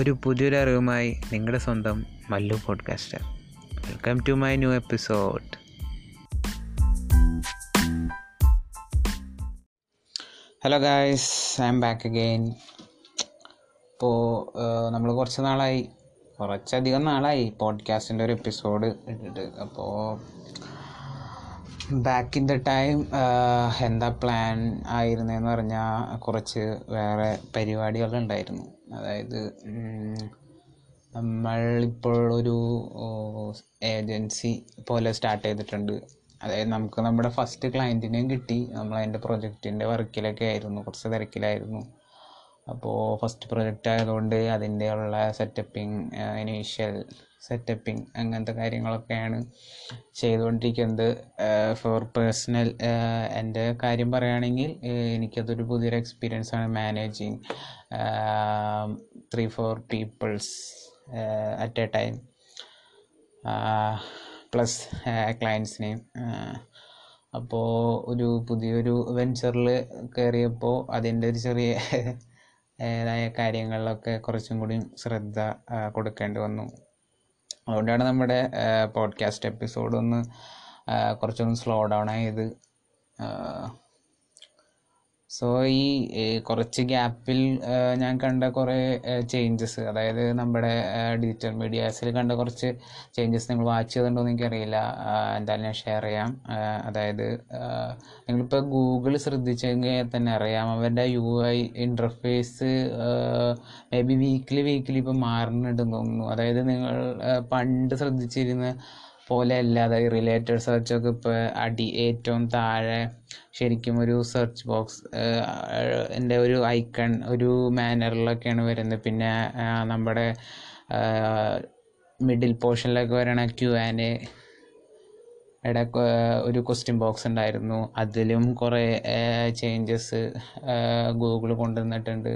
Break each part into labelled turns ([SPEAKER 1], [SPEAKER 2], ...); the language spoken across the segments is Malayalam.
[SPEAKER 1] ഒരു പുതിയൊരു അറിവുമായി നിങ്ങളുടെ സ്വന്തം Mallu podcaster welcome to my new episode hello guys I am back again ഇപ്പോൾ നമ്മൾ കുറച്ച് നാളായി. കുറച്ചധികം നാളായി പോഡ്കാസ്റ്റിന്റെ ഒരു എപ്പിസോഡ് ഇട്ടിട്ട്. അപ്പോൾ ബാക്ക് ഇൻ ദ ടൈം എന്താ പ്ലാൻ ആയിരുന്നതെന്ന് പറഞ്ഞാൽ കുറച്ച് വേറെ പരിപാടികളുണ്ടായിരുന്നു. അതായത് നമ്മൾ ഇപ്പോൾ ഒരു ഏജൻസി പോലെ സ്റ്റാർട്ട് ചെയ്തിട്ടുണ്ട്. അതായത് നമുക്ക് നമ്മുടെ ഫസ്റ്റ് ക്ലയന്റിനെയും കിട്ടി. നമ്മൾ അതിന്റെ പ്രൊജക്റ്റിന്റെ വർക്കിലൊക്കെ ആയിരുന്നു. കുറച്ച് തിരക്കിലായിരുന്നു. അപ്പോൾ ഫസ്റ്റ് പ്രൊജക്റ്റ് ആയതുകൊണ്ട് അതിന്റെ ഉള്ള സെറ്റപ്പിങ് ഇനീഷ്യൽ സെറ്റപ്പിങ് അങ്ങനത്തെ കാര്യങ്ങളൊക്കെയാണ് ചെയ്തുകൊണ്ടിരിക്കുന്നത്. ഫോർ പേഴ്സണൽ എന്റെ കാര്യം പറയുകയാണെങ്കിൽ എനിക്കതൊരു പുതിയൊരു എക്സ്പീരിയൻസ് ആണ് managing three four peoples at a time plus ക്ലയൻസിനെയും അപ്പോൾ ഒരു പുതിയൊരു വെഞ്ചറിൽ കയറിയപ്പോൾ അതിന്റെ ഒരു ചെറിയ ഏതായ കാര്യങ്ങളിലൊക്കെ കുറച്ചും കൂടി ശ്രദ്ധ കൊടുക്കേണ്ടി വന്നു. അതുകൊണ്ടാണ് നമ്മുടെ പോഡ്കാസ്റ്റ് എപ്പിസോഡ് ഒന്ന് കുറച്ചൊന്ന് സ്ലോ ഡൗൺ ആയത്. സോ ഈ കുറച്ച് ഗ്യാപ്പിൽ ഞാൻ കണ്ട കുറേ ചേഞ്ചസ് അതായത് നമ്മുടെ ഡിജിറ്റൽ മീഡിയാസിൽ കണ്ട കുറച്ച് ചേഞ്ചസ് നിങ്ങൾ വാച്ച് ചെയ്തിട്ടുണ്ടോ എന്ന് എനിക്കറിയില്ല. എന്തായാലും ഞാൻ ഷെയർ ചെയ്യാം. അതായത് നിങ്ങളിപ്പോൾ ഗൂഗിൾ ശ്രദ്ധിച്ചെങ്കിൽ തന്നെ അറിയാം. അവരുടെ U I interface may be weekly weekly ഇപ്പോൾ മാറുന്നുണ്ടെന്ന് തോന്നുന്നു. അതായത് നിങ്ങൾ പണ്ട് ശ്രദ്ധിച്ചിരുന്ന പോലെ അല്ല അതായത് റിലേറ്റഡ് സെർച്ചൊക്കെ ഇപ്പോൾ അടി ഏറ്റവും താഴെ ശരിക്കും ഒരു സെർച്ച് ബോക്സ് എന്റെ ഒരു ഐക്കൺ ഒരു മാനറിലൊക്കെയാണ് വരുന്നത്. പിന്നെ നമ്മുടെ മിഡിൽ പോർഷനിലൊക്കെ വരണ ക്യു ആൻഡ് ഇവിടെ ഒരു ക്വസ്റ്റ്യൻ ബോക്സ് ഉണ്ടായിരുന്നു. അതിലും കുറേ ചേഞ്ചസ് ഗൂഗിൾ കൊണ്ടുവന്നിട്ടുണ്ട്.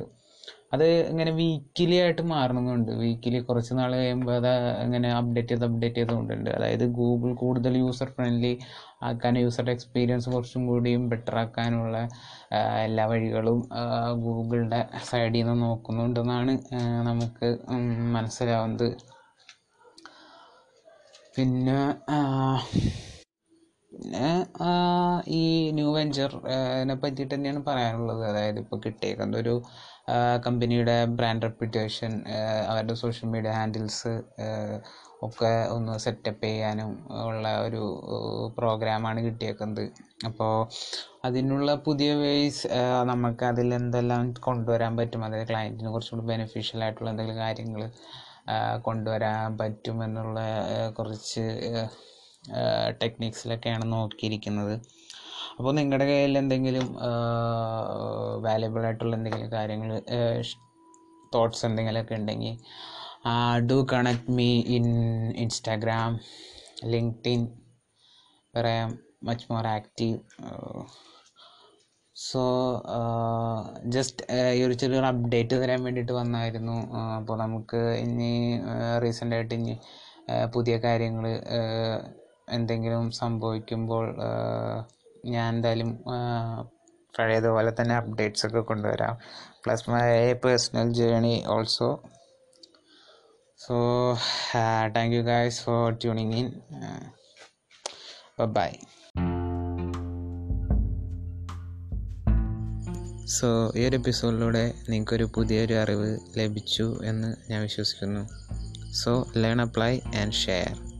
[SPEAKER 1] അത് ഇങ്ങനെ വീക്കിലി ആയിട്ട് മാറണമെന്നുണ്ട് വീക്കിലി കുറച്ച് നാൾ കഴിയുമ്പോൾ അത് ഇങ്ങനെ അപ്ഡേറ്റ് ചെയ്ത് അപ്ഡേറ്റ് ചെയ്തുകൊണ്ടുണ്ട് അതായത് ഗൂഗിൾ കൂടുതൽ യൂസർ ഫ്രണ്ട്ലി ആക്കാൻ യൂസർ എക്സ്പീരിയൻസ് കുറച്ചും കൂടിയും ബെറ്റർ ആക്കാനുള്ള എല്ലാ വഴികളും ഗൂഗിളിന്റെ സൈഡിൽ നിന്ന് നോക്കുന്നുണ്ടെന്നാണ് നമുക്ക് മനസ്സിലാവുന്നത്. പിന്നെ പിന്നെ ഈ ന്യൂ വെഞ്ചർ വെഞ്ചറിനെ പറ്റിയിട്ട് തന്നെയാണ് പറയാനുള്ളത്. അതായത് ഇപ്പോൾ കിട്ടിയേക്കുന്ന ഒരു കമ്പനിയുടെ ബ്രാൻഡ് റെപ്യൂട്ടേഷൻ അവരുടെ സോഷ്യൽ മീഡിയ ഹാൻഡിൽസ് ഒക്കെ ഒന്ന് സെറ്റപ്പ് ചെയ്യാനും ഉള്ള ഒരു പ്രോഗ്രാമാണ് കിട്ടിയേക്കുന്നത്. അപ്പോൾ അതിനുള്ള പുതിയ വേസ് നമുക്ക് അതിൽ എന്തെല്ലാം കൊണ്ടുവരാൻ പറ്റും അതായത് ക്ലയന്റിന് കുറച്ചുകൂടി ബെനിഫിഷ്യൽ ആയിട്ടുള്ള എന്തെങ്കിലും കാര്യങ്ങൾ കൊണ്ടുവരാൻ പറ്റുമെന്നുള്ള കുറച്ച് ടെക്നിക്സിലൊക്കെയാണ് നോക്കിയിരിക്കുന്നത്. അപ്പോൾ നിങ്ങളുടെ കയ്യിൽ എന്തെങ്കിലും വാല്യബിൾ ആയിട്ടുള്ള എന്തെങ്കിലും കാര്യങ്ങൾ തോട്ട്സ് എന്തെങ്കിലുമൊക്കെ ഉണ്ടെങ്കിൽ do connect me in Instagram LinkedIn പറയാം much more active so just ഈ ഒരു ചെറിയൊരു അപ്ഡേറ്റ് തരാൻ വേണ്ടിയിട്ട് വന്നായിരുന്നു. അപ്പോൾ നമുക്ക് ഇനി റീസെന്റായിട്ട് ഇനി പുതിയ കാര്യങ്ങൾ എന്തെങ്കിലും സംഭവിക്കുമ്പോൾ ഞാൻ എന്തായാലും പഴയതുപോലെ തന്നെ അപ്ഡേറ്റ്സ് ഒക്കെ കൊണ്ടുവരാം. Plus my personal journey also so thank you guys for tuning in bye so ഈ ഒരു എപ്പിസോഡിലൂടെ നിങ്ങൾക്കൊരു പുതിയൊരു അറിവ് ലഭിച്ചു എന്ന് ഞാൻ വിശ്വസിക്കുന്നു. So learn apply and share